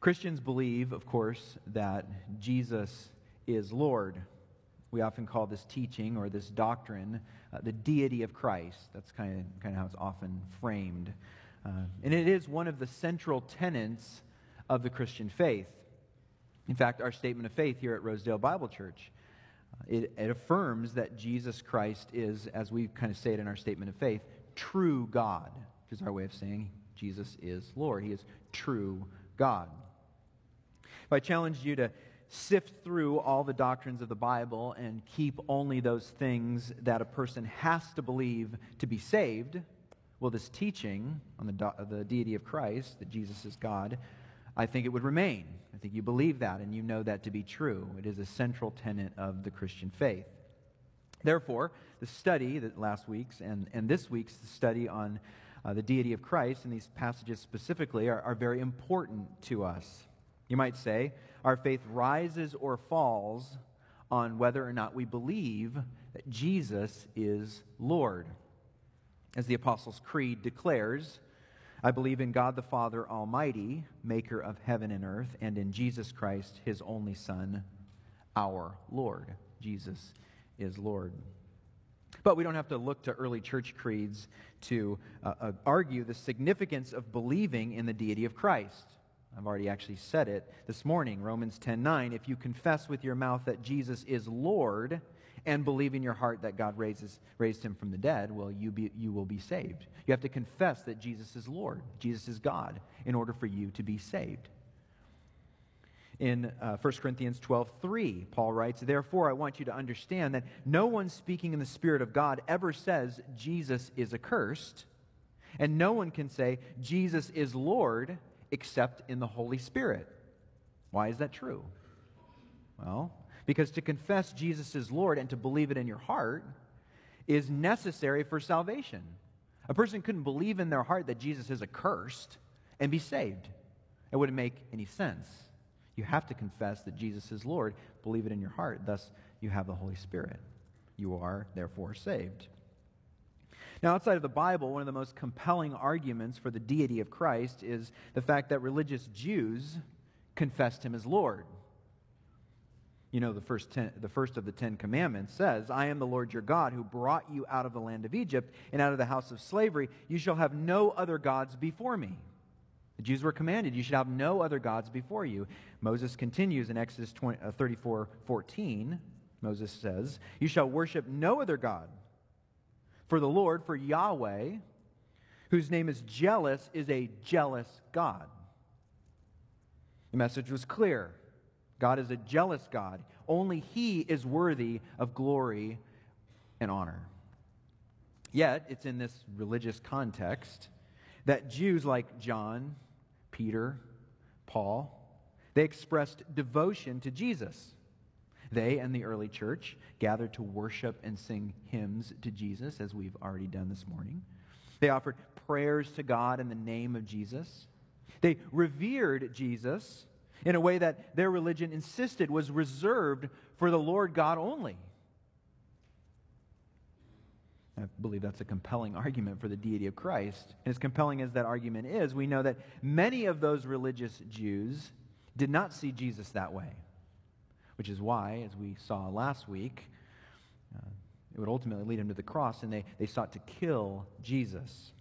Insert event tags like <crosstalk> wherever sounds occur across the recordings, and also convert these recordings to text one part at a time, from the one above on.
Christians believe, of course, that Jesus is Lord. We often call this teaching or this doctrine uh, the deity of Christ. That's kind of, kind of how it's often framed. Uh, and it is one of the central tenets of the Christian faith. In fact, our statement of faith here at Rosedale Bible Church, uh, it, it affirms that Jesus Christ is, as we kind of say it in our statement of faith, true God, which is our way of saying Jesus is Lord. He is true God. If I challenged you to sift through all the doctrines of the Bible and keep only those things that a person has to believe to be saved, well, this teaching on the, do- the deity of Christ, that Jesus is God, I think it would remain. I think you believe that and you know that to be true. It is a central tenet of the Christian faith. Therefore, the study that last week's and, and this week's study on uh, the deity of Christ and these passages specifically are, are very important to us. You might say, our faith rises or falls on whether or not we believe that Jesus is Lord. As the Apostles' Creed declares, I believe in God the Father Almighty, maker of heaven and earth, and in Jesus Christ, his only Son, our Lord. Jesus is Lord. But we don't have to look to early church creeds to uh, uh, argue the significance of believing in the deity of Christ. I've already actually said it this morning, Romans 10:9, if you confess with your mouth that Jesus is Lord and believe in your heart that God raises, raised him from the dead, well, you, be, you will be saved. You have to confess that Jesus is Lord, Jesus is God, in order for you to be saved. In uh, 1 Corinthians 12, 3, Paul writes, Therefore, I want you to understand that no one speaking in the Spirit of God ever says Jesus is accursed, and no one can say Jesus is Lord except in the Holy Spirit. Why is that true? Well, because to confess Jesus is Lord and to believe it in your heart is necessary for salvation. A person couldn't believe in their heart that Jesus is accursed and be saved. It wouldn't make any sense. You have to confess that Jesus is Lord, believe it in your heart. Thus, you have the Holy Spirit. You are, therefore, saved. Now, outside of the Bible, one of the most compelling arguments for the deity of Christ is the fact that religious Jews confessed him as Lord. You know, the first, ten, the first of the Ten Commandments says, I am the Lord your God who brought you out of the land of Egypt and out of the house of slavery. You shall have no other gods before me. The Jews were commanded, You should have no other gods before you. Moses continues in Exodus 20, uh, 34 14. Moses says, You shall worship no other God. For the Lord, for Yahweh, whose name is jealous, is a jealous God. The message was clear God is a jealous God. Only He is worthy of glory and honor. Yet, it's in this religious context that Jews like John, Peter, Paul, they expressed devotion to Jesus. They and the early church gathered to worship and sing hymns to Jesus, as we've already done this morning. They offered prayers to God in the name of Jesus. They revered Jesus in a way that their religion insisted was reserved for the Lord God only. I believe that's a compelling argument for the deity of Christ. And as compelling as that argument is, we know that many of those religious Jews did not see Jesus that way which is why, as we saw last week, uh, it would ultimately lead him to the cross, and they, they sought to kill Jesus.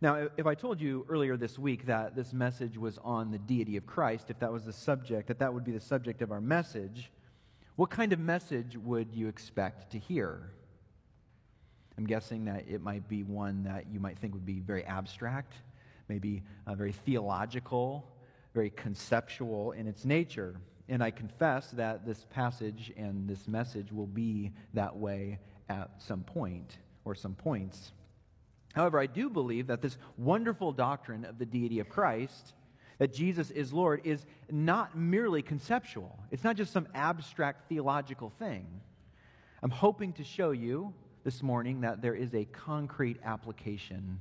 Now, if I told you earlier this week that this message was on the deity of Christ, if that was the subject, that that would be the subject of our message, what kind of message would you expect to hear? I'm guessing that it might be one that you might think would be very abstract, maybe uh, very theological, very conceptual in its nature. And I confess that this passage and this message will be that way at some point or some points. However, I do believe that this wonderful doctrine of the deity of Christ, that Jesus is Lord, is not merely conceptual. It's not just some abstract theological thing. I'm hoping to show you this morning that there is a concrete application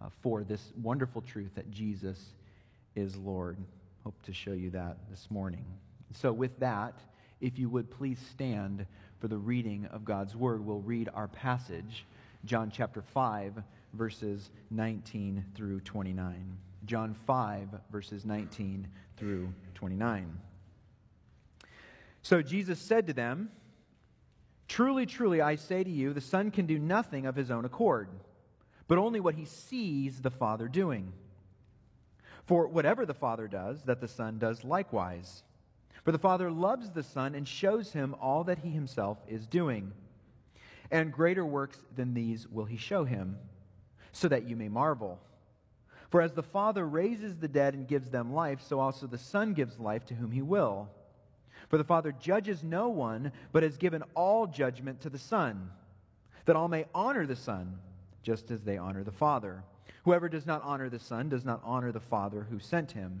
uh, for this wonderful truth that Jesus is Lord. Hope to show you that this morning. So, with that, if you would please stand for the reading of God's word, we'll read our passage, John chapter 5, verses 19 through 29. John 5, verses 19 through 29. So Jesus said to them, Truly, truly, I say to you, the Son can do nothing of his own accord, but only what he sees the Father doing. For whatever the Father does, that the Son does likewise. For the Father loves the Son and shows him all that he himself is doing. And greater works than these will he show him, so that you may marvel. For as the Father raises the dead and gives them life, so also the Son gives life to whom he will. For the Father judges no one, but has given all judgment to the Son, that all may honor the Son, just as they honor the Father. Whoever does not honor the Son does not honor the Father who sent him.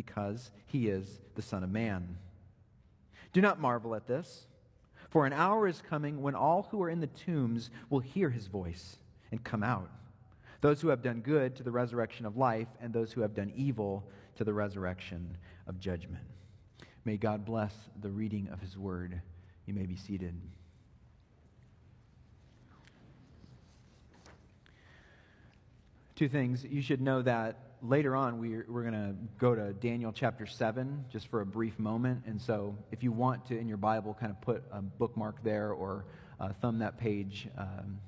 because he is the Son of Man. Do not marvel at this, for an hour is coming when all who are in the tombs will hear his voice and come out those who have done good to the resurrection of life, and those who have done evil to the resurrection of judgment. May God bless the reading of his word. You may be seated. Two things. You should know that later on we're, we're going to go to Daniel chapter 7 just for a brief moment. And so if you want to, in your Bible, kind of put a bookmark there or uh, thumb that page. Um,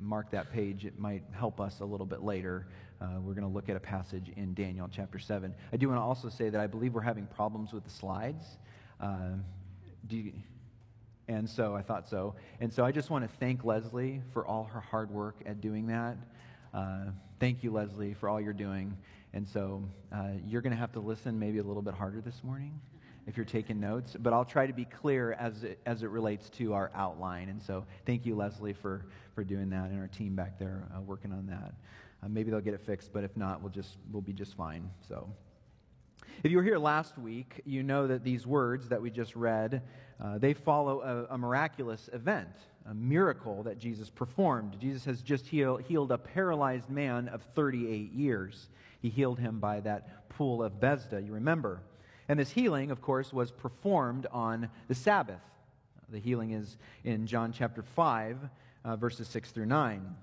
mark that page. It might help us a little bit later. Uh, we're going to look at a passage in Daniel chapter 7. I do want to also say that I believe we're having problems with the slides. Uh, you, and so I thought so. And so I just want to thank Leslie for all her hard work at doing that. Uh, thank you, Leslie, for all you're doing. And so uh, you're going to have to listen maybe a little bit harder this morning if you're taking notes, but I'll try to be clear as it, as it relates to our outline. And so thank you, Leslie, for, for doing that and our team back there uh, working on that. Uh, maybe they'll get it fixed, but if not, we'll, just, we'll be just fine. So. If you were here last week, you know that these words that we just read, uh, they follow a, a, miraculous event, a miracle that Jesus performed. Jesus has just heal, healed a paralyzed man of 38 years. He healed him by that pool of Bethesda, you remember. And this healing, of course, was performed on the Sabbath. The healing is in John chapter 5, uh, verses 6 through 9.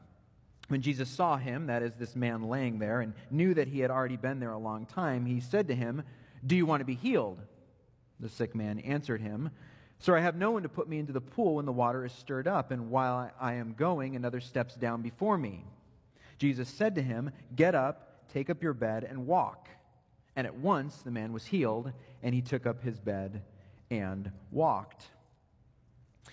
When Jesus saw him, that is, this man laying there, and knew that he had already been there a long time, he said to him, Do you want to be healed? The sick man answered him, Sir, I have no one to put me into the pool when the water is stirred up, and while I am going, another steps down before me. Jesus said to him, Get up, take up your bed, and walk. And at once the man was healed, and he took up his bed and walked.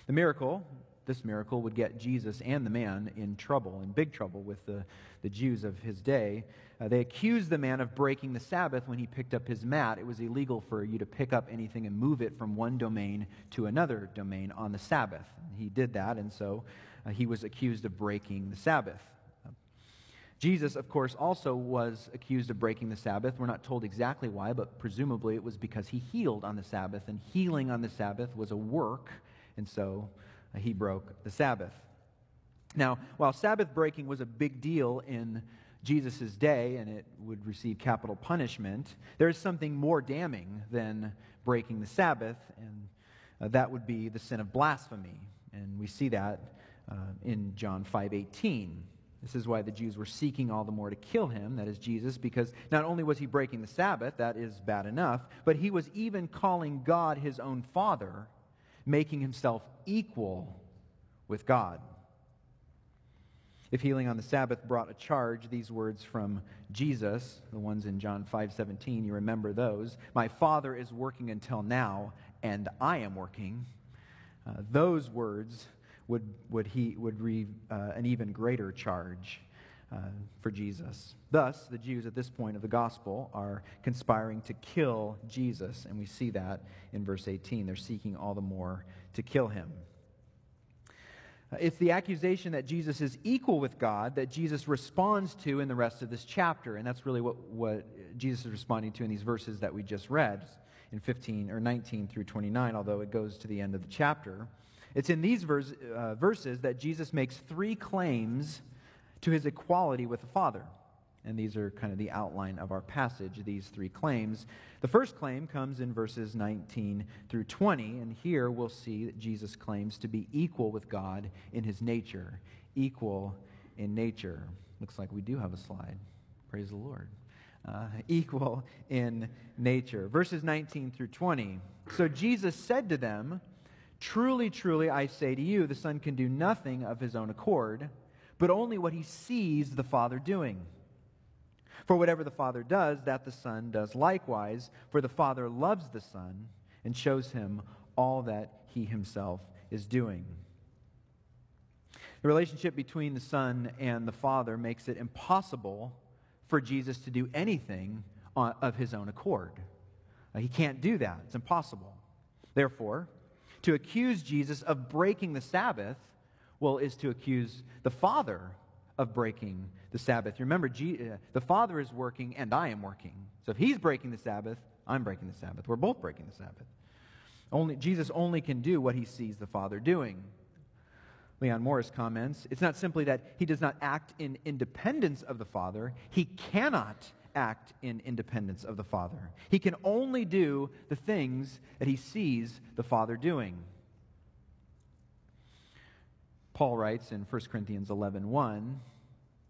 The miracle, this miracle, would get Jesus and the man in trouble, in big trouble with the, the Jews of his day. Uh, they accused the man of breaking the Sabbath when he picked up his mat. It was illegal for you to pick up anything and move it from one domain to another domain on the Sabbath. He did that, and so uh, he was accused of breaking the Sabbath. Jesus, of course, also was accused of breaking the Sabbath. We're not told exactly why, but presumably it was because he healed on the Sabbath, and healing on the Sabbath was a work, and so uh, he broke the Sabbath. Now, while Sabbath breaking was a big deal in Jesus' day and it would receive capital punishment, there is something more damning than breaking the Sabbath, and uh, that would be the sin of blasphemy. And we see that uh, in John 5:18. This is why the Jews were seeking all the more to kill him, that is Jesus, because not only was he breaking the Sabbath, that is bad enough, but he was even calling God his own Father, making himself equal with God. If healing on the Sabbath brought a charge, these words from Jesus, the ones in John 5:17, you remember those. My Father is working until now, and I am working. Uh, those words would, would he would read uh, an even greater charge uh, for Jesus. Thus, the Jews at this point of the gospel are conspiring to kill Jesus, and we see that in verse 18. They're seeking all the more to kill him. It's the accusation that Jesus is equal with God that Jesus responds to in the rest of this chapter. And that's really what, what Jesus is responding to in these verses that we just read in 15 or 19 through 29, although it goes to the end of the chapter. It's in these verse, uh, verses that Jesus makes three claims to his equality with the Father. And these are kind of the outline of our passage, these three claims. The first claim comes in verses 19 through 20, and here we'll see that Jesus claims to be equal with God in his nature. Equal in nature. Looks like we do have a slide. Praise the Lord. Uh, equal in nature. Verses 19 through 20. So Jesus said to them, Truly, truly, I say to you, the Son can do nothing of his own accord, but only what he sees the Father doing. For whatever the Father does, that the Son does likewise. For the Father loves the Son and shows him all that he himself is doing. The relationship between the Son and the Father makes it impossible for Jesus to do anything of his own accord. Uh, he can't do that, it's impossible. Therefore, to accuse Jesus of breaking the Sabbath, well, is to accuse the Father of breaking the Sabbath. Remember, uh, the Father is working and I am working. So if He's breaking the Sabbath, I'm breaking the Sabbath. We're both breaking the Sabbath. Only, Jesus only can do what He sees the Father doing. Leon Morris comments it's not simply that He does not act in independence of the Father, He cannot act in independence of the Father. He can only do the things that He sees the Father doing. Paul writes in 1 Corinthians 11 1,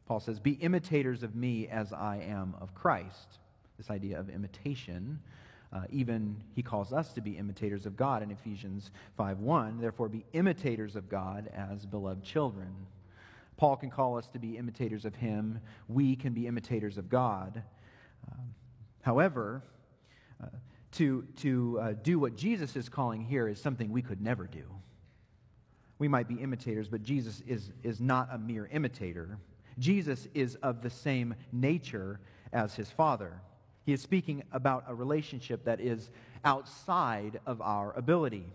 Paul says, Be imitators of me as I am of Christ. This idea of imitation. Uh, even he calls us to be imitators of God in Ephesians 5:1. Therefore, be imitators of God as beloved children. Paul can call us to be imitators of him. We can be imitators of God. Uh, however, uh, to, to uh, do what Jesus is calling here is something we could never do. We might be imitators, but Jesus is, is not a mere imitator. Jesus is of the same nature as his Father. He is speaking about a relationship that is outside of our ability.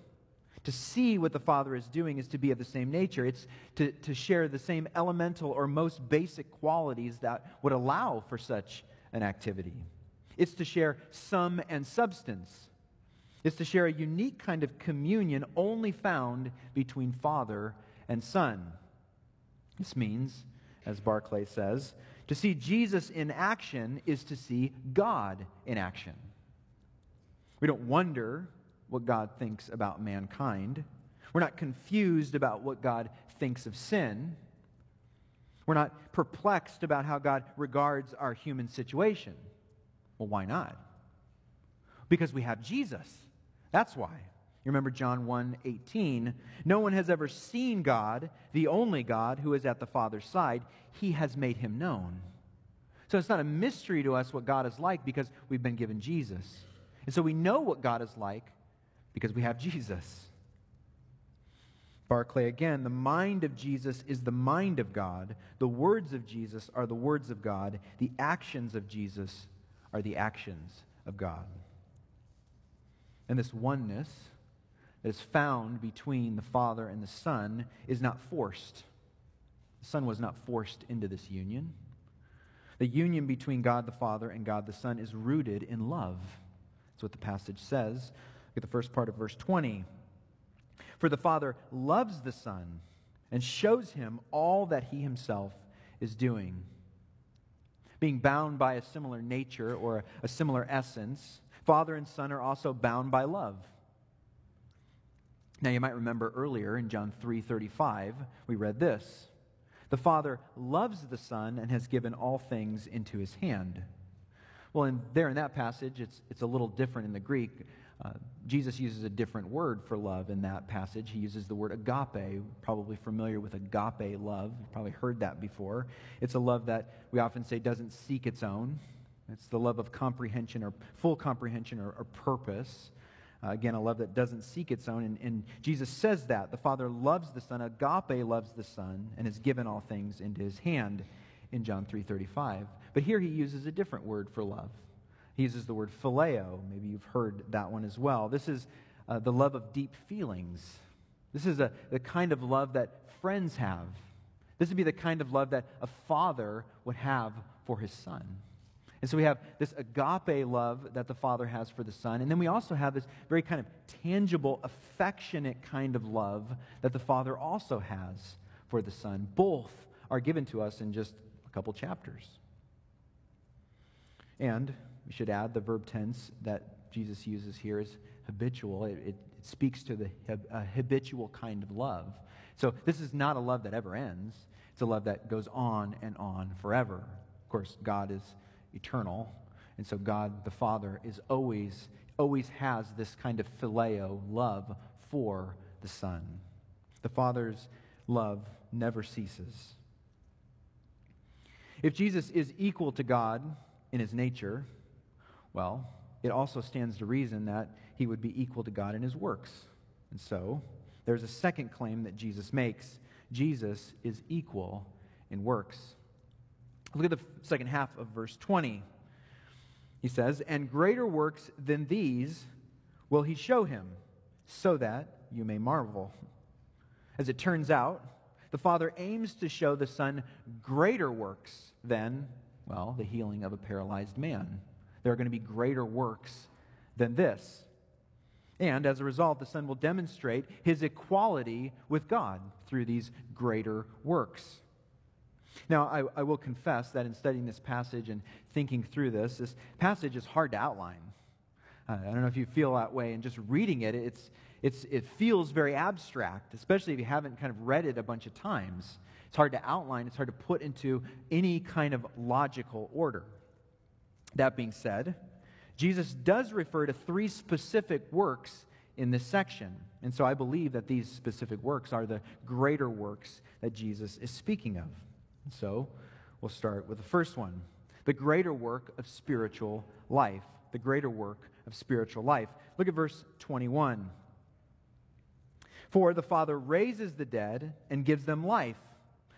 To see what the Father is doing is to be of the same nature. It's to, to share the same elemental or most basic qualities that would allow for such an activity. It's to share sum and substance. It's to share a unique kind of communion only found between Father and Son. This means as Barclay says. To see Jesus in action is to see God in action. We don't wonder what God thinks about mankind. We're not confused about what God thinks of sin. We're not perplexed about how God regards our human situation. Well, why not? Because we have Jesus. That's why. You remember John 1 18. No one has ever seen God, the only God who is at the Father's side. He has made him known. So it's not a mystery to us what God is like because we've been given Jesus. And so we know what God is like because we have Jesus. Barclay again, the mind of Jesus is the mind of God. The words of Jesus are the words of God. The actions of Jesus are the actions of God. And this oneness that is found between the Father and the Son is not forced. The Son was not forced into this union. The union between God the Father and God the Son is rooted in love. That's what the passage says. Look at the first part of verse 20. For the Father loves the Son and shows him all that he himself is doing. Being bound by a similar nature or a similar essence, Father and Son are also bound by love. Now you might remember earlier in John 3:35 we read this. The Father loves the Son and has given all things into his hand. Well, in, there in that passage, it's, it's a little different in the Greek. Uh, Jesus uses a different word for love in that passage. He uses the word agape, probably familiar with agape love. You've probably heard that before. It's a love that we often say doesn't seek its own. It's the love of comprehension or full comprehension or, or purpose. Uh, again, a love that doesn't seek its own. And, and, Jesus says that. The Father loves the Son. Agape loves the Son and has given all things into his hand in John 3.35. But here he uses a different word for love. He uses the word phileo. Maybe you've heard that one as well. This is uh, the love of deep feelings. This is a, the kind of love that friends have. This would be the kind of love that a father would have for his son. And so we have this agape love that the Father has for the Son. And then we also have this very kind of tangible, affectionate kind of love that the Father also has for the Son. Both are given to us in just a couple chapters. And we should add the verb tense that Jesus uses here is habitual. It, it, it speaks to the habitual kind of love. So this is not a love that ever ends, it's a love that goes on and on forever. Of course, God is eternal. And so God the Father is always, always has this kind of phileo love for the Son. The Father's love never ceases. If Jesus is equal to God in his nature, well, it also stands to reason that he would be equal to God in his works. And so, there's a second claim that Jesus makes Jesus is equal in works. Look at the second half of verse 20. He says, And greater works than these will he show him, so that you may marvel. As it turns out, the Father aims to show the Son greater works than, well, the healing of a paralyzed man. There are going to be greater works than this. And as a result, the Son will demonstrate his equality with God through these greater works. Now, I, I, will confess that in studying this passage and thinking through this, this passage is hard to outline. Uh, I don't know if you feel that way, and just reading it, it's, it's, it feels very abstract, especially if you haven't kind of read it a bunch of times. It's hard to outline, it's hard to put into any kind of logical order. That being said, Jesus does refer to three specific works in this section. And so I believe that these specific works are the greater works that Jesus is speaking of. So we'll start with the first one the greater work of spiritual life. The greater work of spiritual life. Look at verse 21. For the Father raises the dead and gives them life,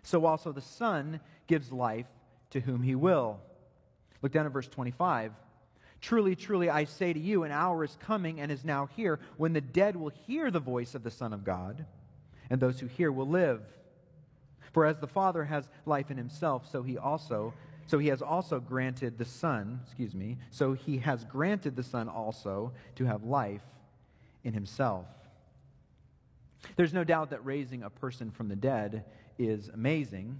so also the Son gives life to whom he will. Look down at verse 25. Truly, truly, I say to you, an hour is coming and is now here when the dead will hear the voice of the Son of God, and those who hear will live. For as the Father has life in himself, so he also so he has also granted the Son, excuse me, so he has granted the Son also to have life in himself. There's no doubt that raising a person from the dead is amazing,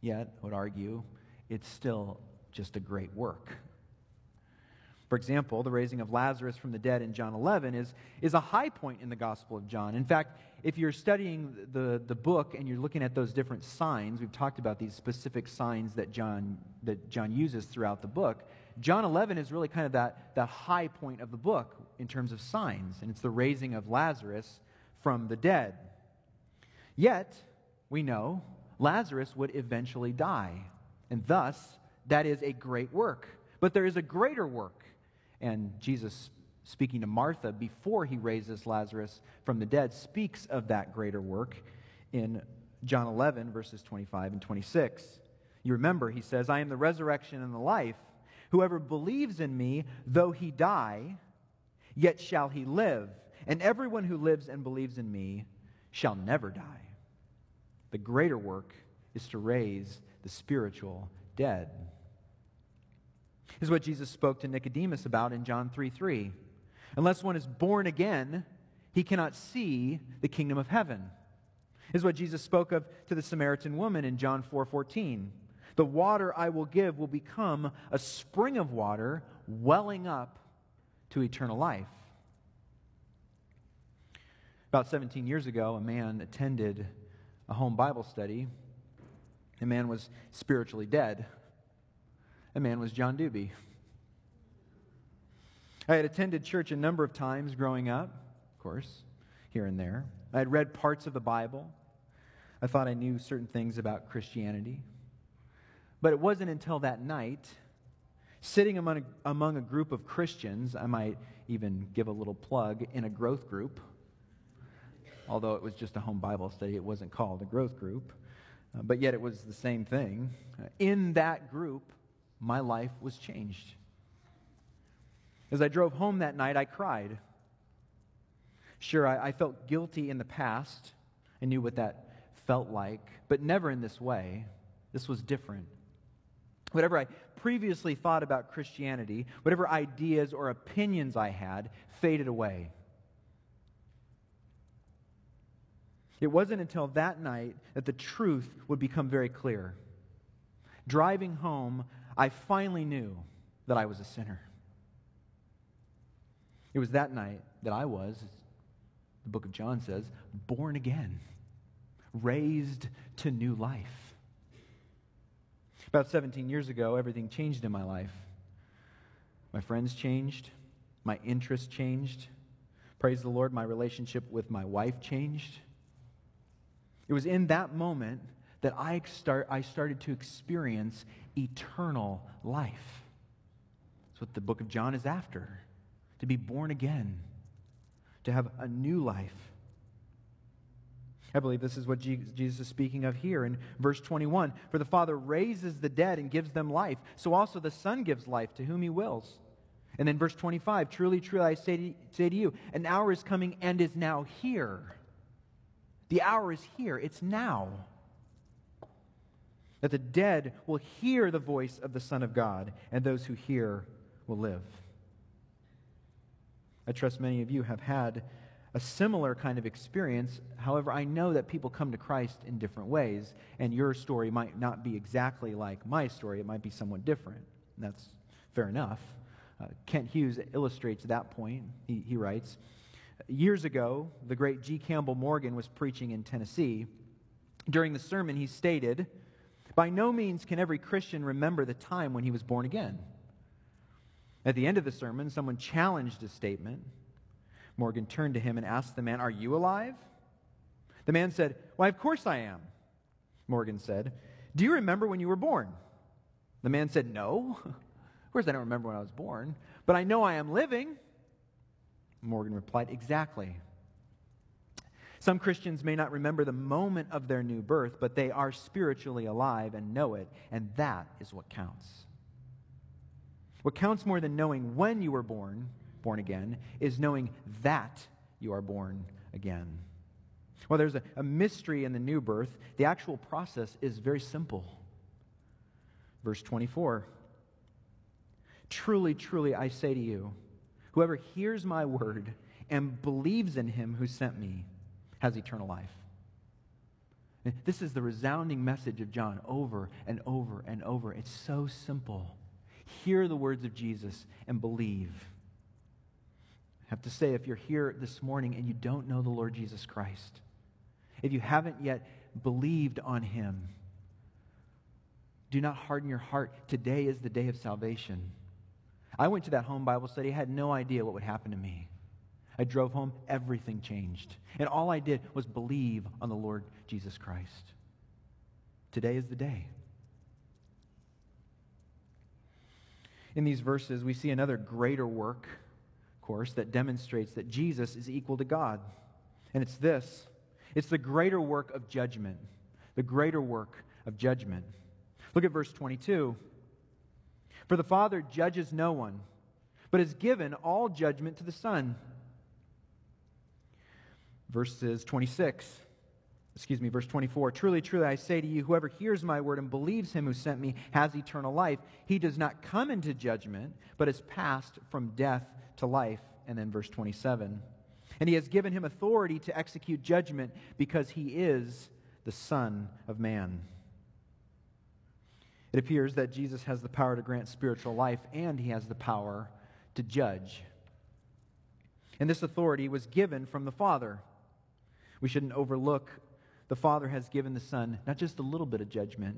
yet, I would argue, it's still just a great work. For example, the raising of Lazarus from the dead in John 11 is, is a high point in the Gospel of John. In fact, if you're studying the, the book and you're looking at those different signs, we've talked about these specific signs that John, that John uses throughout the book. John 11 is really kind of that, that high point of the book in terms of signs, and it's the raising of Lazarus from the dead. Yet, we know Lazarus would eventually die, and thus, that is a great work. But there is a greater work and Jesus, speaking to Martha before he raises Lazarus from the dead, speaks of that greater work in John 11, verses 25 and 26. You remember, he says, I am the resurrection and the life. Whoever believes in me, though he die, yet shall he live. And everyone who lives and believes in me shall never die. The greater work is to raise the spiritual dead is what Jesus spoke to Nicodemus about in John 3 3. Unless one is born again, he cannot see the kingdom of heaven. Is what Jesus spoke of to the Samaritan woman in John 4 14. The water I will give will become a spring of water welling up to eternal life. About 17 years ago, a man attended a home Bible study. The man was spiritually dead. A man was John Doobie. I had attended church a number of times growing up, of course, here and there. I had read parts of the Bible. I thought I knew certain things about Christianity. But it wasn't until that night, sitting among a, among a group of Christians, I might even give a little plug in a growth group, although it was just a home Bible study, it wasn't called a growth group, uh, but yet it was the same thing. In that group, my life was changed. As I drove home that night, I cried. Sure, I, I felt guilty in the past. I knew what that felt like, but never in this way. This was different. Whatever I previously thought about Christianity, whatever ideas or opinions I had, faded away. It wasn't until that night that the truth would become very clear. Driving home, I finally knew that I was a sinner. It was that night that I was, the book of John says, born again, raised to new life. About 17 years ago, everything changed in my life. My friends changed, my interests changed. Praise the Lord, my relationship with my wife changed. It was in that moment that I, start, I started to experience eternal life. That's what the book of John is after to be born again, to have a new life. I believe this is what Jesus is speaking of here in verse 21. For the Father raises the dead and gives them life, so also the Son gives life to whom he wills. And then verse 25 Truly, truly, I say to, say to you, an hour is coming and is now here the hour is here, it's now. That the dead will hear the voice of the Son of God, and those who hear will live. I trust many of you have had a similar kind of experience. However, I know that people come to Christ in different ways, and your story might not be exactly like my story. It might be somewhat different. that's fair enough. Uh, Kent Hughes illustrates that point. He, he writes, Years ago, the great G. Campbell Morgan was preaching in Tennessee. During the sermon, he stated, By no means can every Christian remember the time when he was born again. At the end of the sermon, someone challenged his statement. Morgan turned to him and asked the man, Are you alive? The man said, Why, of course I am. Morgan said, Do you remember when you were born? The man said, No. <laughs> Of course, I don't remember when I was born, but I know I am living. Morgan replied, Exactly. Some Christians may not remember the moment of their new birth, but they are spiritually alive and know it, and that is what counts. What counts more than knowing when you were born, born again, is knowing that you are born again. Well, there's a, a mystery in the new birth. The actual process is very simple. Verse 24 Truly, truly, I say to you, Whoever hears my word and believes in him who sent me has eternal life. This is the resounding message of John over and over and over. It's so simple. Hear the words of Jesus and believe. I have to say, if you're here this morning and you don't know the Lord Jesus Christ, if you haven't yet believed on him, do not harden your heart. Today is the day of salvation. I went to that home Bible study, I had no idea what would happen to me. I drove home, everything changed. And all I did was believe on the Lord Jesus Christ. Today is the day. In these verses, we see another greater work, of course, that demonstrates that Jesus is equal to God. And it's this it's the greater work of judgment. The greater work of judgment. Look at verse 22. For the Father judges no one, but has given all judgment to the Son. Verses 26, excuse me, verse 24. Truly, truly, I say to you, whoever hears my word and believes him who sent me has eternal life. He does not come into judgment, but is passed from death to life. And then verse 27. And he has given him authority to execute judgment because he is the Son of Man. It appears that Jesus has the power to grant spiritual life and he has the power to judge. And this authority was given from the Father. We shouldn't overlook the Father has given the Son not just a little bit of judgment,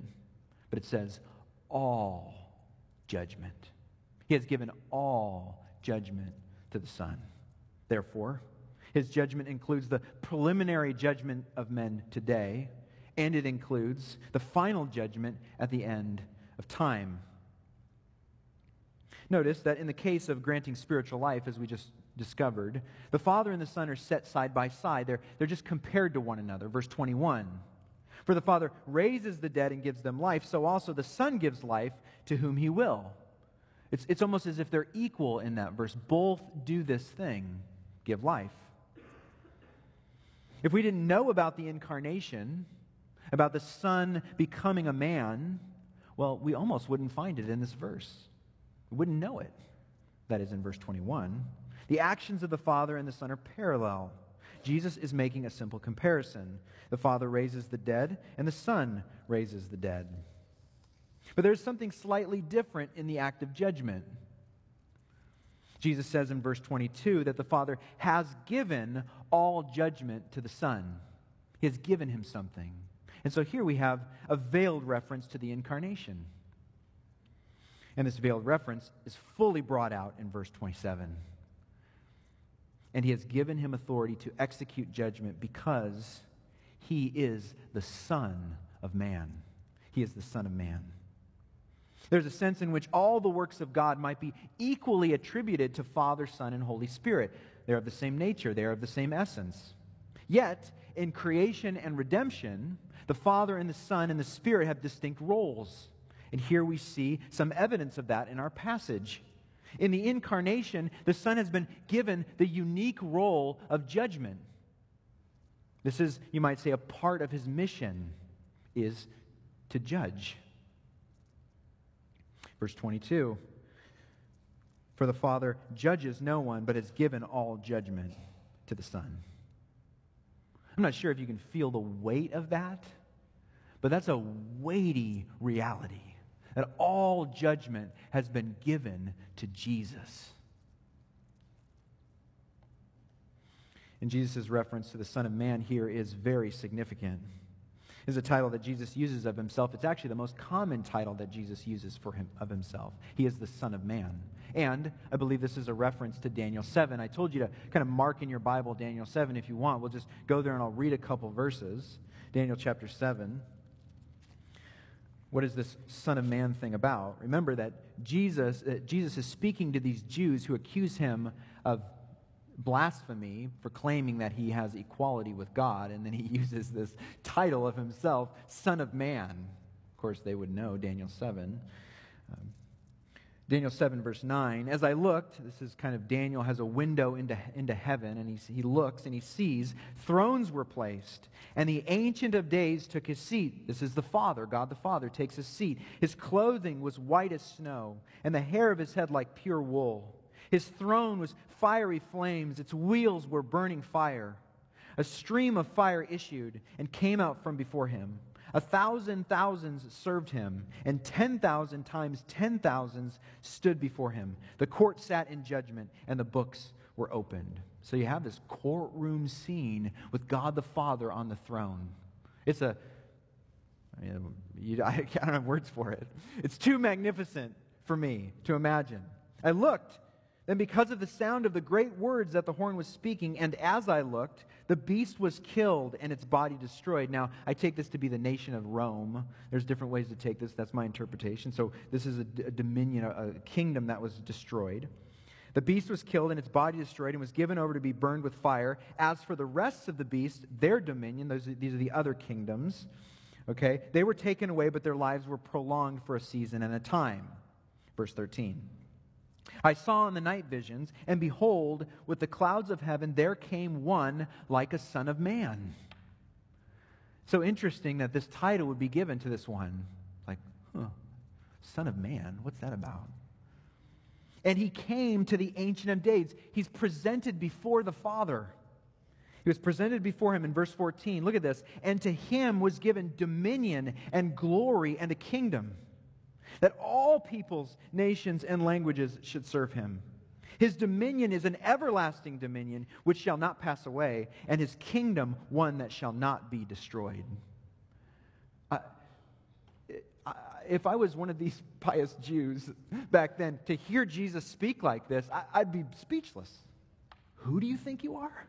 but it says all judgment. He has given all judgment to the Son. Therefore, his judgment includes the preliminary judgment of men today and it includes the final judgment at the end of time. Notice that in the case of granting spiritual life, as we just discovered, the Father and the Son are set side by side. They're, they're just compared to one another. Verse 21. For the Father raises the dead and gives them life, so also the Son gives life to whom he will. It's, it's almost as if they're equal in that verse. Both do this thing give life. If we didn't know about the incarnation, about the Son becoming a man, well, we almost wouldn't find it in this verse. We wouldn't know it. That is in verse 21. The actions of the Father and the Son are parallel. Jesus is making a simple comparison. The Father raises the dead, and the Son raises the dead. But there's something slightly different in the act of judgment. Jesus says in verse 22 that the Father has given all judgment to the Son. He has given him something. And so here we have a veiled reference to the incarnation. And this veiled reference is fully brought out in verse 27. And he has given him authority to execute judgment because he is the Son of Man. He is the Son of Man. There's a sense in which all the works of God might be equally attributed to Father, Son, and Holy Spirit. They're of the same nature, they're of the same essence. Yet, in creation and redemption, the Father and the Son and the Spirit have distinct roles. And here we see some evidence of that in our passage. In the incarnation, the Son has been given the unique role of judgment. This is, you might say, a part of his mission is to judge. Verse 22 For the Father judges no one, but has given all judgment to the Son. I'm not sure if you can feel the weight of that, but that's a weighty reality that all judgment has been given to Jesus. And Jesus' reference to the Son of Man here is very significant is a title that Jesus uses of himself. It's actually the most common title that Jesus uses for him of himself. He is the Son of Man. And I believe this is a reference to Daniel 7. I told you to kind of mark in your Bible Daniel 7 if you want. We'll just go there and I'll read a couple verses. Daniel chapter 7. What is this Son of Man thing about? Remember that Jesus, uh, Jesus is speaking to these Jews who accuse him of blasphemy for claiming that he has equality with God, and then he <laughs> uses this title of himself, Son of Man. Of course, they would know Daniel 7. Um, Daniel 7, verse 9. As I looked, this is kind of Daniel has a window into, into heaven, and he, he looks and he sees thrones were placed, and the Ancient of Days took his seat. This is the Father, God the Father, takes his seat. His clothing was white as snow, and the hair of his head like pure wool. His throne was fiery flames, its wheels were burning fire. A stream of fire issued and came out from before him. A thousand thousands served him, and ten thousand times ten thousands stood before him. The court sat in judgment, and the books were opened. So you have this courtroom scene with God the Father on the throne. It's a, I, mean, you, <laughs> I don't have words for it. It's too magnificent for me to imagine. I looked, then, because of the sound of the great words that the horn was speaking, and as I looked, the beast was killed and its body destroyed. Now, I take this to be the nation of Rome. There's different ways to take this. That's my interpretation. So, this is a, dominion, a, a kingdom that was destroyed. The beast was killed and its body destroyed and was given over to be burned with fire. As for the rest of the beast, their dominion, those, these are the other kingdoms, okay, they were taken away, but their lives were prolonged for a season and a time. Verse 13. I saw in the night visions, and behold, with the clouds of heaven there came one like a son of man. So interesting that this title would be given to this one. Like, huh, son of man, what's that about? And he came to the Ancient of Days. He's presented before the Father. He was presented before him in verse 14. Look at this. And to him was given dominion and glory and a kingdom that all peoples, nations, and languages should serve him. His dominion is an everlasting dominion which shall not pass away, and his kingdom one that shall not be destroyed. If I was one of these <laughs> pious Jews back then, to hear Jesus speak like this, I'd be speechless. Who do you think you are?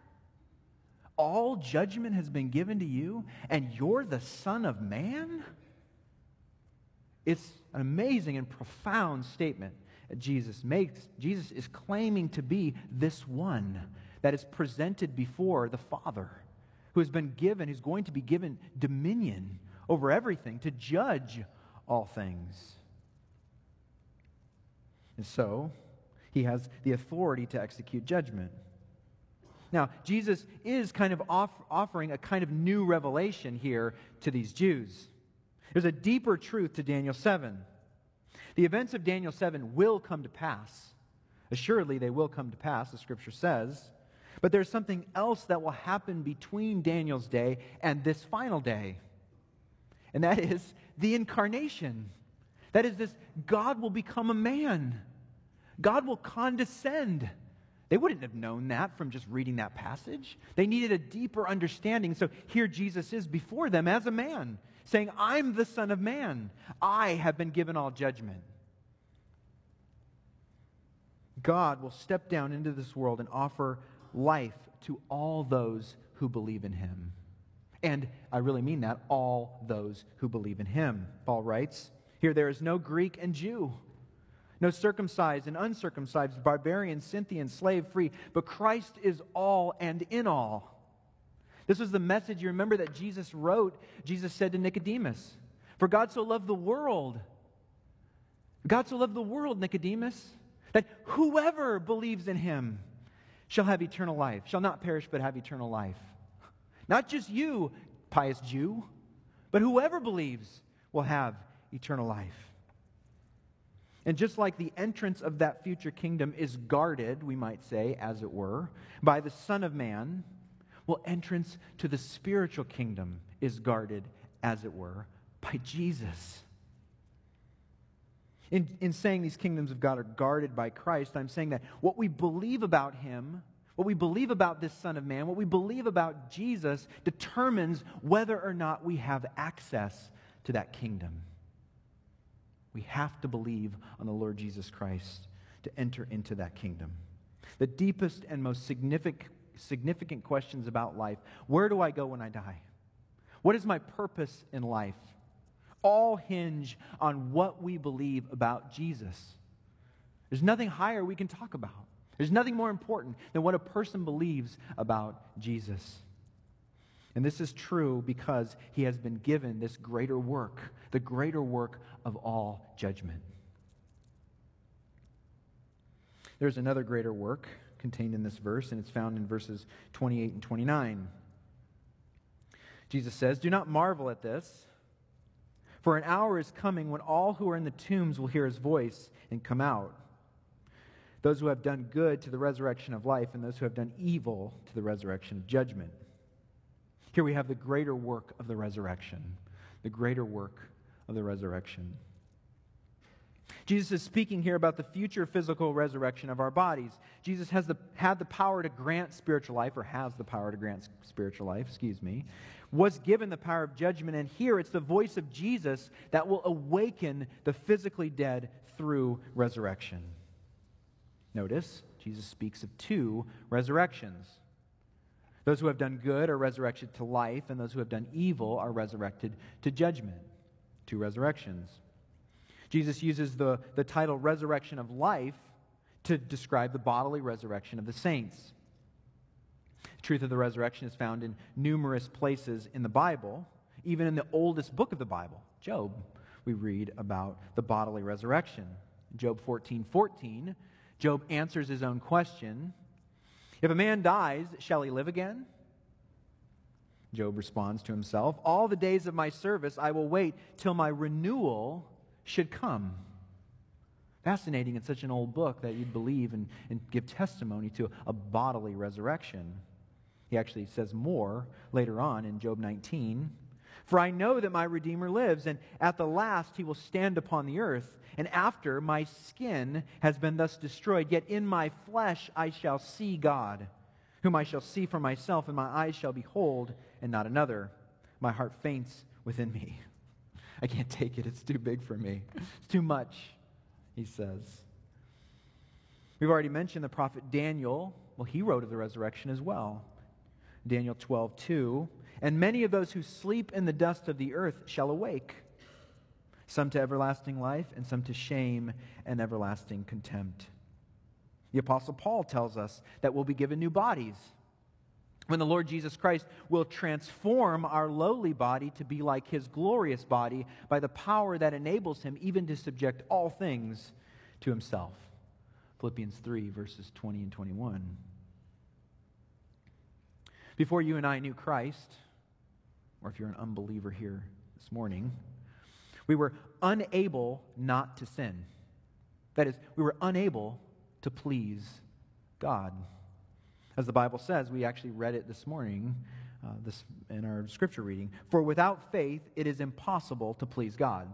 All judgment has been given to you, and you're the Son of Man? It's an amazing and profound statement that Jesus makes. Jesus is claiming to be this one that is presented before the Father, who has been given, who's going to be given dominion over everything, to judge all things. And so, he has the authority to execute judgment. Now, Jesus is kind of off, offering a kind of new revelation here to these Jews. There's a deeper truth to Daniel 7. The events of Daniel 7 will come to pass. Assuredly, they will come to pass, the scripture says. But there's something else that will happen between Daniel's day and this final day. And that is the incarnation. That is, this God will become a man. God will condescend. They wouldn't have known that from just reading that passage. They needed a deeper understanding. So here Jesus is before them as a man, saying, I'm the Son of Man. I have been given all judgment. God will step down into this world and offer life to all those who believe in him. And I really mean that, all those who believe in him. Paul writes, Here there is no Greek and Jew, no circumcised and uncircumcised, barbarian, Scythian, slave free, but Christ is all and in all. This was the message you remember that Jesus wrote. Jesus said to Nicodemus, For God so loved the world. God so loved the world, Nicodemus, that whoever believes in him shall have eternal life, shall not perish but have eternal life. Not just you, pious Jew, but whoever believes will have eternal life. And just like the entrance of that future kingdom is guarded, we might say, as it were, by the Son of Man, well, entrance to the spiritual kingdom is guarded, as it were, by Jesus. In, in saying these kingdoms of God are guarded by Christ, I'm saying that what we believe about him what we believe about this Son of Man, what we believe about Jesus, determines whether or not we have access to that kingdom. We have to believe on the Lord Jesus Christ to enter into that kingdom. The deepest and most significant, significant questions about life where do I go when I die? What is my purpose in life? All hinge on what we believe about Jesus. There's nothing higher we can talk about. There's nothing more important than what a person believes about Jesus. And this is true because he has been given this greater work, the greater work of all judgment. There's another greater work contained in this verse, and it's found in verses 28 and 29. Jesus says, Do not marvel at this, for an hour is coming when all who are in the tombs will hear his voice and come out those who have done good to the resurrection of life, and those who have done evil to the resurrection of judgment. Here we have the greater work of the resurrection. The greater work of the resurrection. Jesus is speaking here about the future physical resurrection of our bodies. Jesus has the, had the power to grant spiritual life, or has the power to grant spiritual life, excuse me, was given the power of judgment, and here it's the voice of Jesus that will awaken the physically dead through resurrection. Notice, Jesus speaks of two resurrections. Those who have done good are resurrected to life, and those who have done evil are resurrected to judgment. Two resurrections. Jesus uses the, the title resurrection of life to describe the bodily resurrection of the saints. The truth of the resurrection is found in numerous places in the Bible, even in the oldest book of the Bible, Job. We read about the bodily resurrection. Job 14 14 Job answers his own question If a man dies, shall he live again? Job responds to himself All the days of my service I will wait till my renewal should come. Fascinating in such an old book that you'd believe and, and give testimony to a bodily resurrection. He actually says more later on in Job 19. For I know that my Redeemer lives, and at the last he will stand upon the earth. And after my skin has been thus destroyed, yet in my flesh I shall see God, whom I shall see for myself, and my eyes shall behold, and not another. My heart faints within me. I can't take it. It's too big for me. It's too much, he says. We've already mentioned the prophet Daniel. Well, he wrote of the resurrection as well. Daniel 12, 2. And many of those who sleep in the dust of the earth shall awake some to everlasting life, and some to shame and everlasting contempt. The Apostle Paul tells us that we'll be given new bodies. When the Lord Jesus Christ will transform our lowly body to be like his glorious body by the power that enables him even to subject all things to himself. Philippians 3, verses 20 and 21. Before you and I knew Christ, or if you're an unbeliever here this morning, we were unable not to sin. That is, we were unable to please God. As the Bible says, we actually read it this morning uh, this, in our scripture reading. For without faith, it is impossible to please God.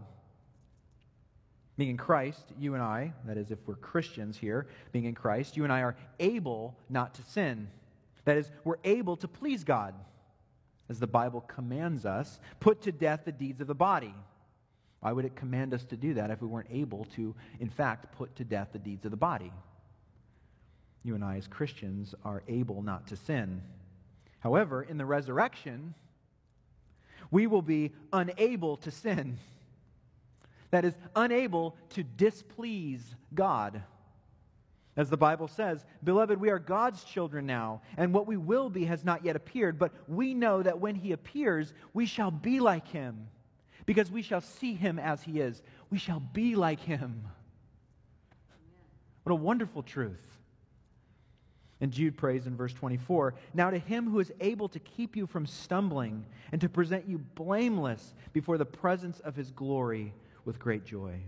Being in Christ, you and I, that is, if we're Christians here, being in Christ, you and I are able not to sin. That is, we're able to please God. As the Bible commands us, put to death the deeds of the body. Why would it command us to do that if we weren't able to, in fact, put to death the deeds of the body? You and I, as Christians, are able not to sin. However, in the resurrection, we will be unable to sin. That is, unable to displease God. As the Bible says, Beloved, we are God's children now, and what we will be has not yet appeared, but we know that when he appears, we shall be like him, because we shall see him as he is. We shall be like him. What a wonderful truth. And Jude prays in verse 24 Now to him who is able to keep you from stumbling and to present you blameless before the presence of his glory with great joy.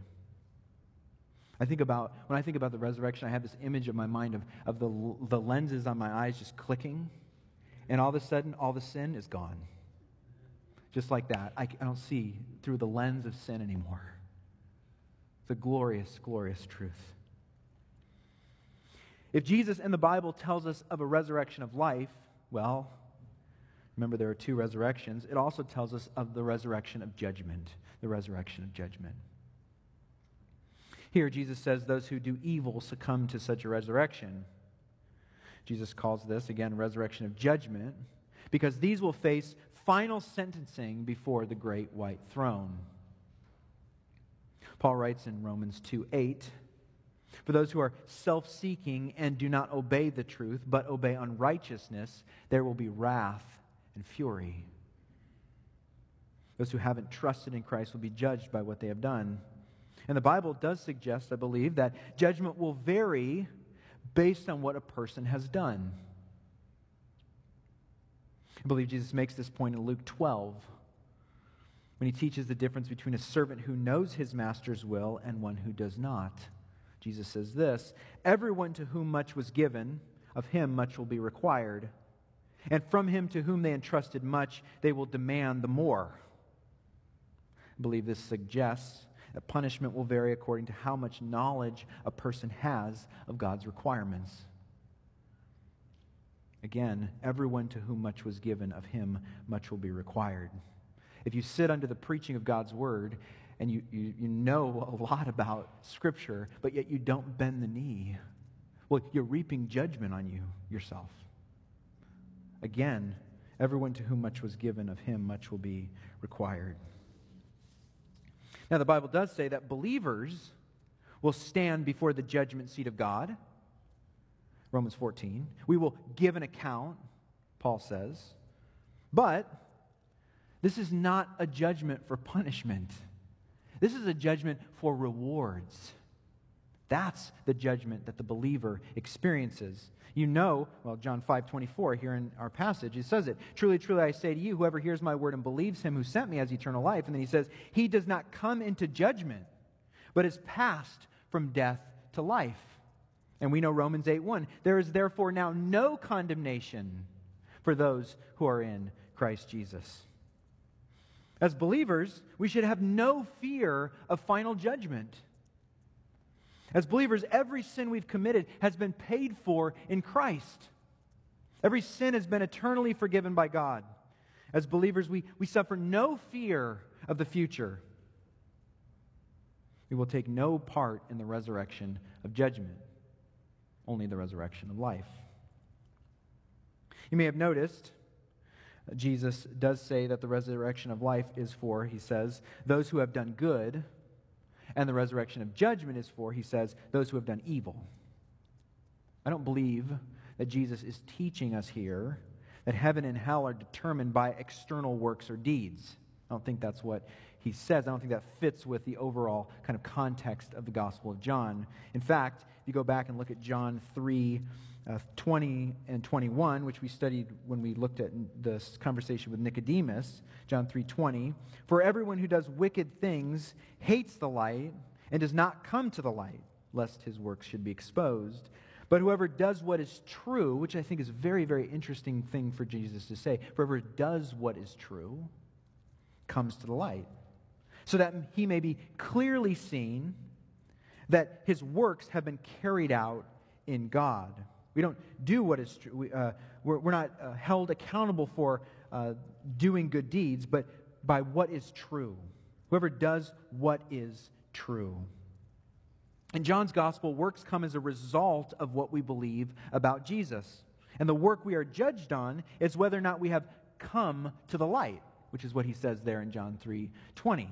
I think about, when I think about the resurrection, I have this image of my mind of, of the, the lenses on my eyes just clicking, and all of a sudden, all the sin is gone. Just like that. I, I don't see through the lens of sin anymore. It's a glorious, glorious truth. If Jesus in the Bible tells us of a resurrection of life, well, remember there are two resurrections. It also tells us of the resurrection of judgment, the resurrection of judgment. Here, Jesus says those who do evil succumb to such a resurrection. Jesus calls this, again, resurrection of judgment, because these will face final sentencing before the great white throne. Paul writes in Romans 2 8, for those who are self seeking and do not obey the truth, but obey unrighteousness, there will be wrath and fury. Those who haven't trusted in Christ will be judged by what they have done. And the Bible does suggest, I believe, that judgment will vary based on what a person has done. I believe Jesus makes this point in Luke 12 when he teaches the difference between a servant who knows his master's will and one who does not. Jesus says this Everyone to whom much was given, of him much will be required. And from him to whom they entrusted much, they will demand the more. I believe this suggests that punishment will vary according to how much knowledge a person has of God's requirements. Again, everyone to whom much was given, of him much will be required. If you sit under the preaching of God's word and you, you, you know a lot about Scripture, but yet you don't bend the knee, well, you're reaping judgment on you yourself. Again, everyone to whom much was given, of him much will be required. Now, the Bible does say that believers will stand before the judgment seat of God. Romans 14. We will give an account, Paul says. But this is not a judgment for punishment. This is a judgment for rewards. That's the judgment that the believer experiences. You know, well, John 5 24, here in our passage, he says it. Truly, truly, I say to you, whoever hears my word and believes him who sent me has eternal life. And then he says, He does not come into judgment, but is passed from death to life. And we know Romans 8 1. There is therefore now no condemnation for those who are in Christ Jesus. As believers, we should have no fear of final judgment. As believers, every sin we've committed has been paid for in Christ. Every sin has been eternally forgiven by God. As believers, we, we suffer no fear of the future. We will take no part in the resurrection of judgment, only the resurrection of life. You may have noticed Jesus does say that the resurrection of life is for, he says, those who have done good, and the resurrection of judgment is for, he says, those who have done evil. I don't believe that Jesus is teaching us here that heaven and hell are determined by external works or deeds. I don't think that's what he says. I don't think that fits with the overall kind of context of the Gospel of John. In fact, if you go back and look at John 3 uh, 20 and 21, which we studied when we looked at this conversation with Nicodemus, John 3:20, for everyone who does wicked things hates the light and does not come to the light, lest his works should be exposed. But whoever does what is true, which I think is a very, very interesting thing for Jesus to say, whoever does what is true comes to the light, so that he may be clearly seen that his works have been carried out in God. We don't do what is true. We, uh, we're, we're, not uh, held accountable for uh, doing good deeds, but by what is true. Whoever does what is true. In John's gospel, works come as a result of what we believe about Jesus. And the work we are judged on is whether or not we have come to the light, which is what he says there in John 3 20.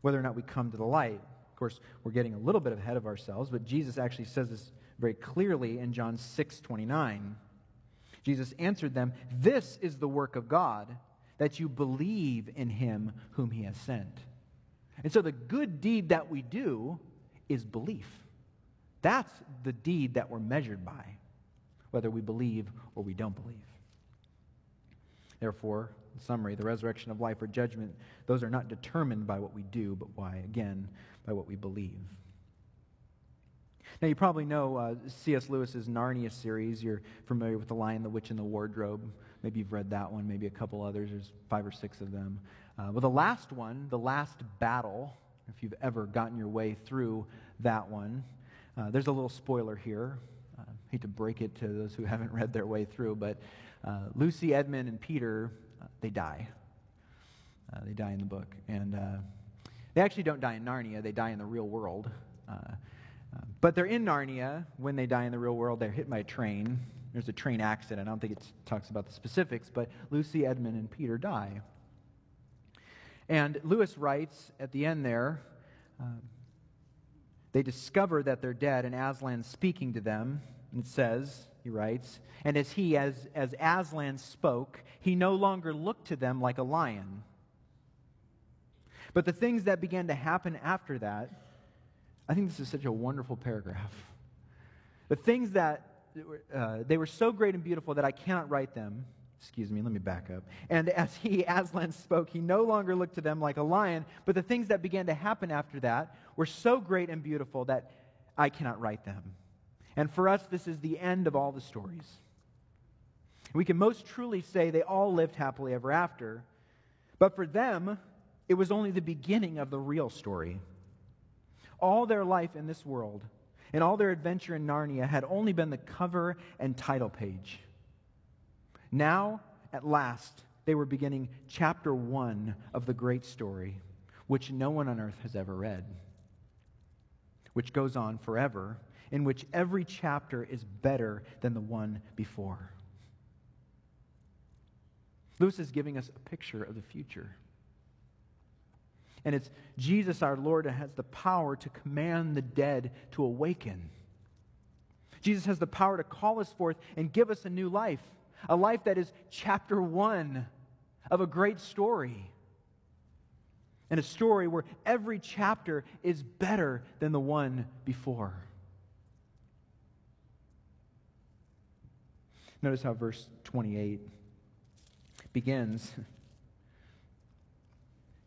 Whether or not we come to the light. Of course, we're getting a little bit ahead of ourselves, but Jesus actually says this very clearly in John 6 29. Jesus answered them, This is the work of God, that you believe in him whom he has sent. And so the good deed that we do is belief. That's the deed that we're measured by, whether we believe or we don't believe. Therefore, in summary, the resurrection of life or judgment, those are not determined by what we do, but why, again, by what we believe. Now, you probably know uh, C.S. Lewis's Narnia series. You're familiar with The Lion, the Witch, and the Wardrobe. Maybe you've read that one, maybe a couple others. There's five or six of them. Uh, well, the last one, The Last Battle, if you've ever gotten your way through that one, uh, there's a little spoiler here. I uh, hate to break it to those who <laughs> haven't read their way through, but uh, Lucy, Edmund, and Peter, uh, they die. they die in the book. And they actually don't die in Narnia, they die in the real world. But they're in Narnia when they die in the real world. They're hit by a train. There's a train accident. I don't think it talks about the specifics, but Lucy, Edmund, and Peter die. And Lewis writes at the end there, uh, they discover that they're dead, and Aslan's speaking to them. And it says, he writes, and as he, as, as Aslan spoke, he no longer looked to them like a lion. But the things that began to happen after that I think this is such a wonderful paragraph. The things that uh, they were so great and beautiful that I cannot write them. Excuse me, let me back up. And as he, Aslan, spoke, he no longer looked to them like a lion, but the things that began to happen after that were so great and beautiful that I cannot write them. And for us, this is the end of all the stories. We can most truly say they all lived happily ever after, but for them, it was only the beginning of the real story all their life in this world and all their adventure in Narnia had only been the cover and title page. Now, at last, they were beginning chapter one of the great story, which no one on earth has ever read, which goes on forever, in which every chapter is better than the one before. Lewis is giving us a picture of the future. And it's Jesus, our Lord, that has the power to command the dead to awaken. Jesus has the power to call us forth and give us a new life, a life that is chapter one of a great story. And a story where every chapter is better than the one before. Notice how verse 28 begins. <laughs>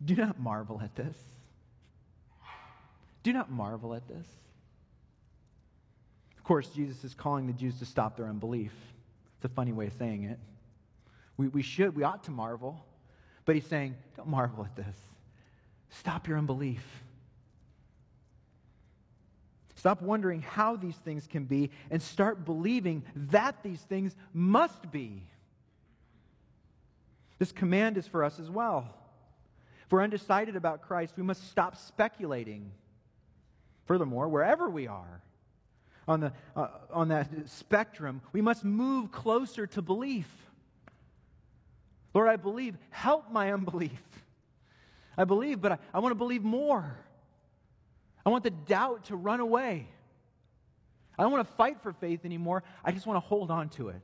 Do not marvel at this. Do not marvel at this. Of course, Jesus is calling the Jews to stop their unbelief. It's a funny way of saying it. We, we should, we ought to marvel, but he's saying, don't marvel at this. Stop your unbelief. Stop wondering how these things can be and start believing that these things must be. This command is for us as well. If we're undecided about Christ, we must stop speculating. Furthermore, wherever we are on, the, uh, on that spectrum, we must move closer to belief. Lord, I believe. Help my unbelief. I believe, but I, I want to believe more. I want the doubt to run away. I don't want to fight for faith anymore. I just want to hold on to it.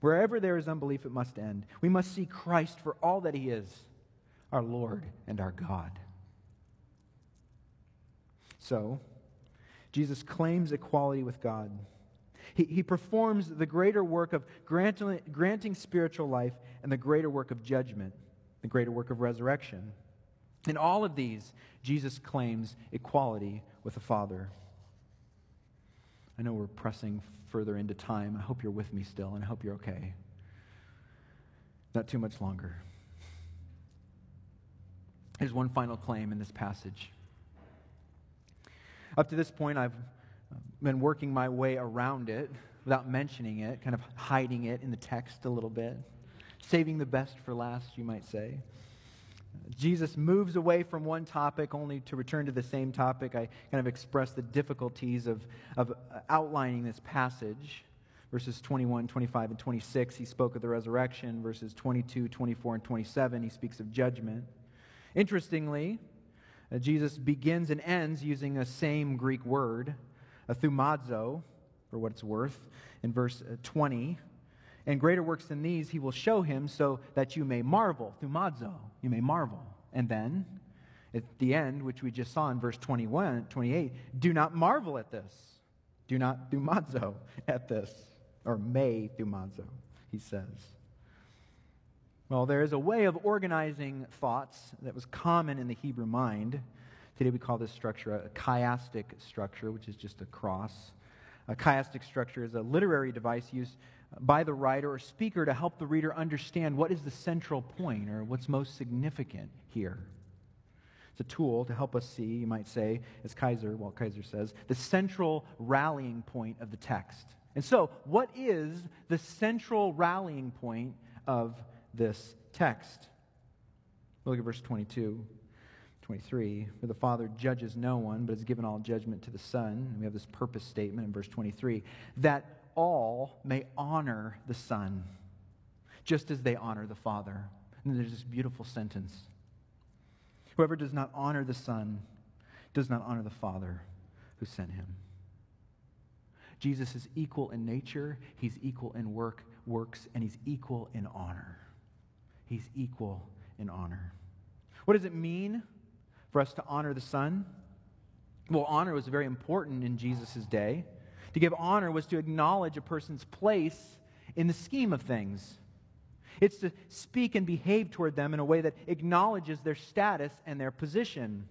Wherever there is unbelief, it must end. We must see Christ for all that he is, our Lord and our God. So, Jesus claims equality with God. He, he performs the greater work of granting, granting spiritual life and the greater work of judgment, the greater work of resurrection. In all of these, Jesus claims equality with the Father. I know we're pressing further into time. I hope you're with me still, and I hope you're okay. Not too much longer. There's one final claim in this passage. Up to this point, I've been working my way around it without mentioning it, kind of hiding it in the text a little bit, saving the best for last, you might say. Jesus moves away from one topic only to return to the same topic. I kind of express the difficulties of, of outlining this passage. Verses 21, 25, and 26, he spoke of the resurrection. Verses 22, 24, and 27, he speaks of judgment. Interestingly, uh, Jesus begins and ends using the same Greek word, a thumazo, for what it's worth, in verse uh, 20. And greater works than these he will show him so that you may marvel. Thumazo, you may marvel. And then, at the end, which we just saw in verse 21, 28, do not marvel at this. Do not thumazo at this. Or may thumazo, he says. Well, there is a way of organizing thoughts that was common in the Hebrew mind. Today we call this structure a chiastic structure, which is just a cross. A chiastic structure is a literary device used by the writer or speaker to help the reader understand what is the central point or what's most significant here. It's a tool to help us see, you might say, as Kaiser, Walt Kaiser says, the central rallying point of the text. And so, what is the central rallying point of this text. look at verse 22, 23. For the Father judges no one, but has given all judgment to the Son. And we have this purpose statement in verse 23 that all may honor the Son, just as they honor the Father. And there's this beautiful sentence Whoever does not honor the Son does not honor the Father who sent him. Jesus is equal in nature, he's equal in work, works, and he's equal in honor. He's equal in honor. What does it mean for us to honor the Son? Well, honor was very important in Jesus' day. To give honor was to acknowledge a person's place in the scheme of things. It's to speak and behave toward them in a way that acknowledges their status and their position.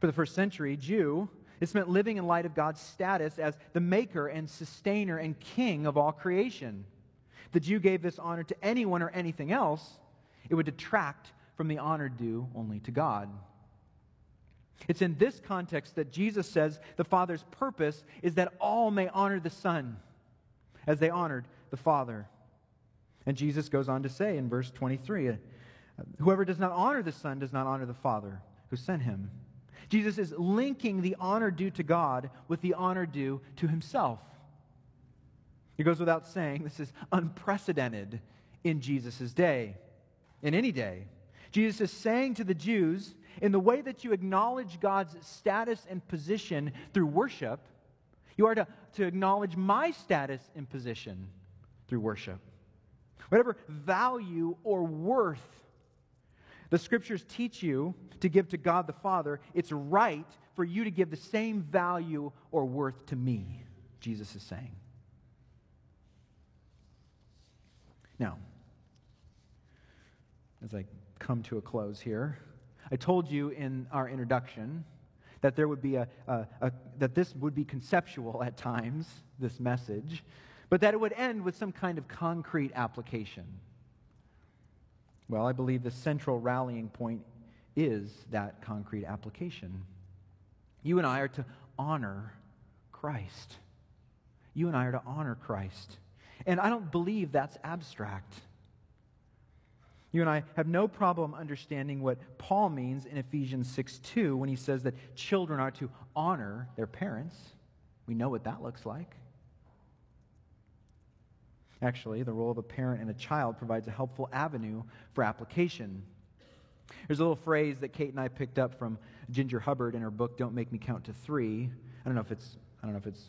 For the first century Jew, this meant living in light of God's status as the maker and sustainer and king of all creation the Jew gave this honor to anyone or anything else, it would detract from the honor due only to God. It's in this context that Jesus says the Father's purpose is that all may honor the Son as they honored the Father. And Jesus goes on to say in verse 23 uh, Whoever does not honor the Son does not honor the Father who sent him. Jesus is linking the honor due to God with the honor due to himself. It goes without saying, this is unprecedented in Jesus' day, in any day. Jesus is saying to the Jews, in the way that you acknowledge God's status and position through worship, you are to, to acknowledge my status and position through worship. Whatever value or worth the scriptures teach you to give to God the Father, it's right for you to give the same value or worth to me, Jesus is saying. Now, as I come to a close here, I told you in our introduction that there would be a, a, a, that this would be conceptual at times, this message, but that it would end with some kind of concrete application. Well, I believe the central rallying point is that concrete application. You and I are to honor Christ. You and I are to honor Christ. And I don't believe that's abstract. You and I have no problem understanding what Paul means in Ephesians 6 2 when he says that children are to honor their parents. We know what that looks like. Actually, the role of a parent and a child provides a helpful avenue for application. There's a little phrase that Kate and I picked up from Ginger Hubbard in her book, Don't Make Me Count to Three. I don't know if it's, I don't know if it's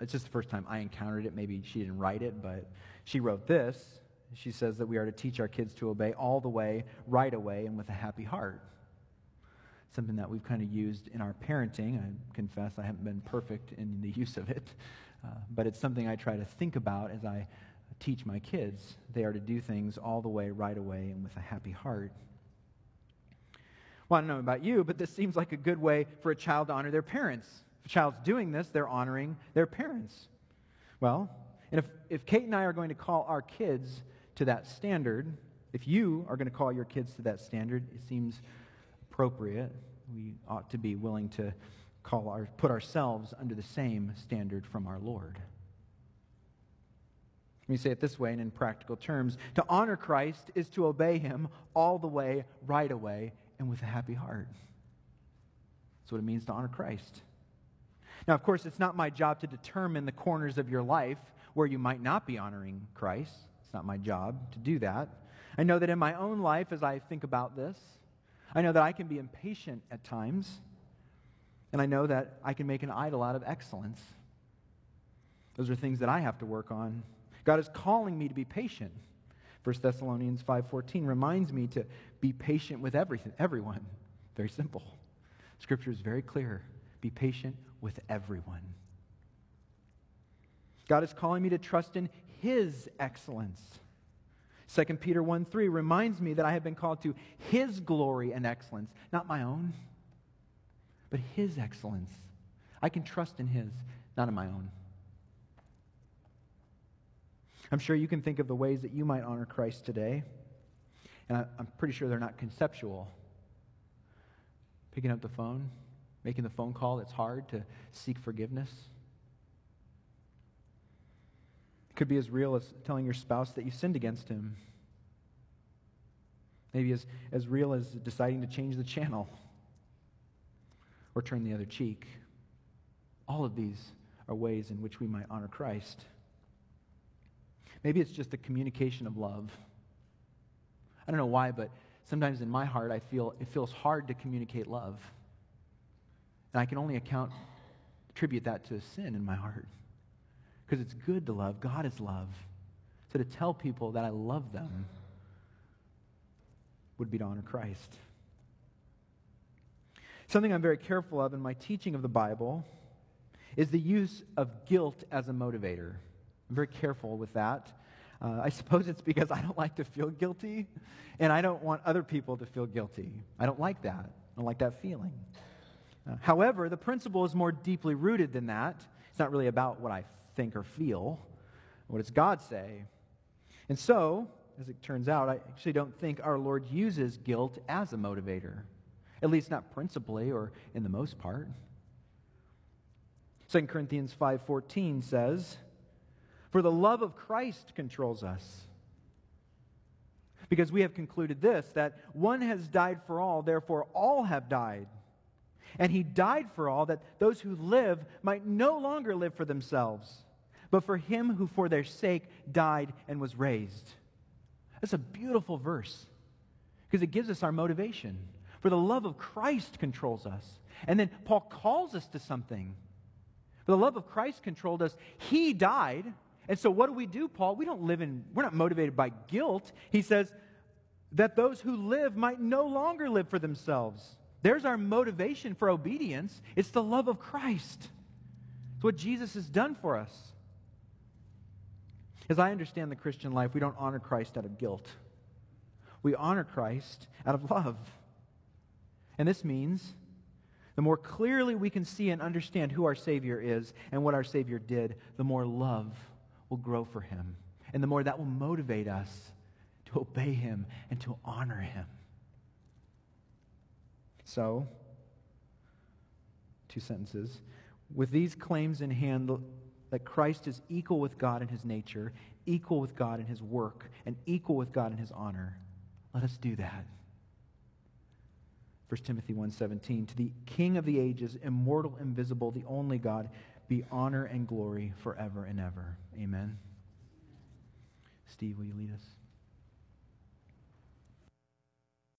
it's just the first time I encountered it. Maybe she didn't write it, but she wrote this. She says that we are to teach our kids to obey all the way, right away, and with a happy heart. something that we've kind of used in our parenting. I confess I haven't been perfect in the <laughs> use of it, uh, but it's something I try to think about as I teach my kids. They are to do things all the way, right away, and with a happy heart. Well, I don't know about you, but this seems like a good way for a child to honor their parents. If a child's doing this, they're honoring their parents. Well, and if, if Kate and I are going to call our kids to that standard, if you are going to call your kids to that standard, it seems appropriate. We ought to be willing to call our, put ourselves under the same standard from our Lord. Let me say it this way and in practical terms to honor Christ is to obey him all the way, right away, and with a happy heart. That's what it means to honor Christ. Now, of course, it's not my job to determine the corners of your life where you might not be honoring Christ. It's not my job to do that. I know that in my own life, as I think about this, I know that I can be impatient at times, and I know that I can make an idol out of excellence. Those are things that I have to work on. God is calling me to be patient. 1 Thessalonians 5:14 reminds me to be patient with everything, everyone. Very simple. Scripture is very clear. Be patient with everyone. God is calling me to trust in his excellence. 2 Peter 1 3 reminds me that I have been called to his glory and excellence, not my own, but his excellence. I can trust in his, not in my own. I'm sure you can think of the ways that you might honor Christ today. And I'm pretty sure they're not conceptual. Picking up the phone, making the phone call that's hard to seek forgiveness. It could be as real as telling your spouse that you sinned against him. Maybe as, as real as deciding to change the channel or turn the other cheek. All of these are ways in which we might honor Christ. Maybe it's just a communication of love. I don't know why, but sometimes in my heart, I feel it feels hard to communicate love. And I can only account, attribute that to sin in my heart. Because it's good to love. God is love. So to tell people that I love them would be to honor Christ. Something I'm very careful of in my teaching of the Bible is the use of guilt as a motivator. I'm very careful with that. Uh, I suppose it's because I don't like to feel guilty, and I don't want other people to feel guilty. I don't like that. I don't like that feeling. Uh, however, the principle is more deeply rooted than that. It's not really about what I think or feel. What does God say? And so, as it turns out, I actually don't think our Lord uses guilt as a motivator, at least not principally or in the most part. 2 Corinthians 5:14 says, for the love of Christ controls us. Because we have concluded this that one has died for all, therefore all have died. And he died for all, that those who live might no longer live for themselves, but for him who for their sake died and was raised. That's a beautiful verse because it gives us our motivation. For the love of Christ controls us. And then Paul calls us to something. For the love of Christ controlled us. He died and so, what do we do, Paul? We don't live in, we're not motivated by guilt. He says that those who live might no longer live for themselves. There's our motivation for obedience. It's the love of Christ. It's what Jesus has done for us. As I understand the Christian life, we don't honor Christ out of guilt. We honor Christ out of love. And this means the more clearly we can see and understand who our Savior is and what our Savior did, the more love will grow for him. And the more that will motivate us to obey him and to honor him. So, two sentences. With these claims in hand, that Christ is equal with God in his nature, equal with God in his work, and equal with God in his honor, let us do that. 1 Timothy 1:17 to the king of the ages immortal invisible the only God be honor and glory forever and ever. Amen. Steve, will you lead us?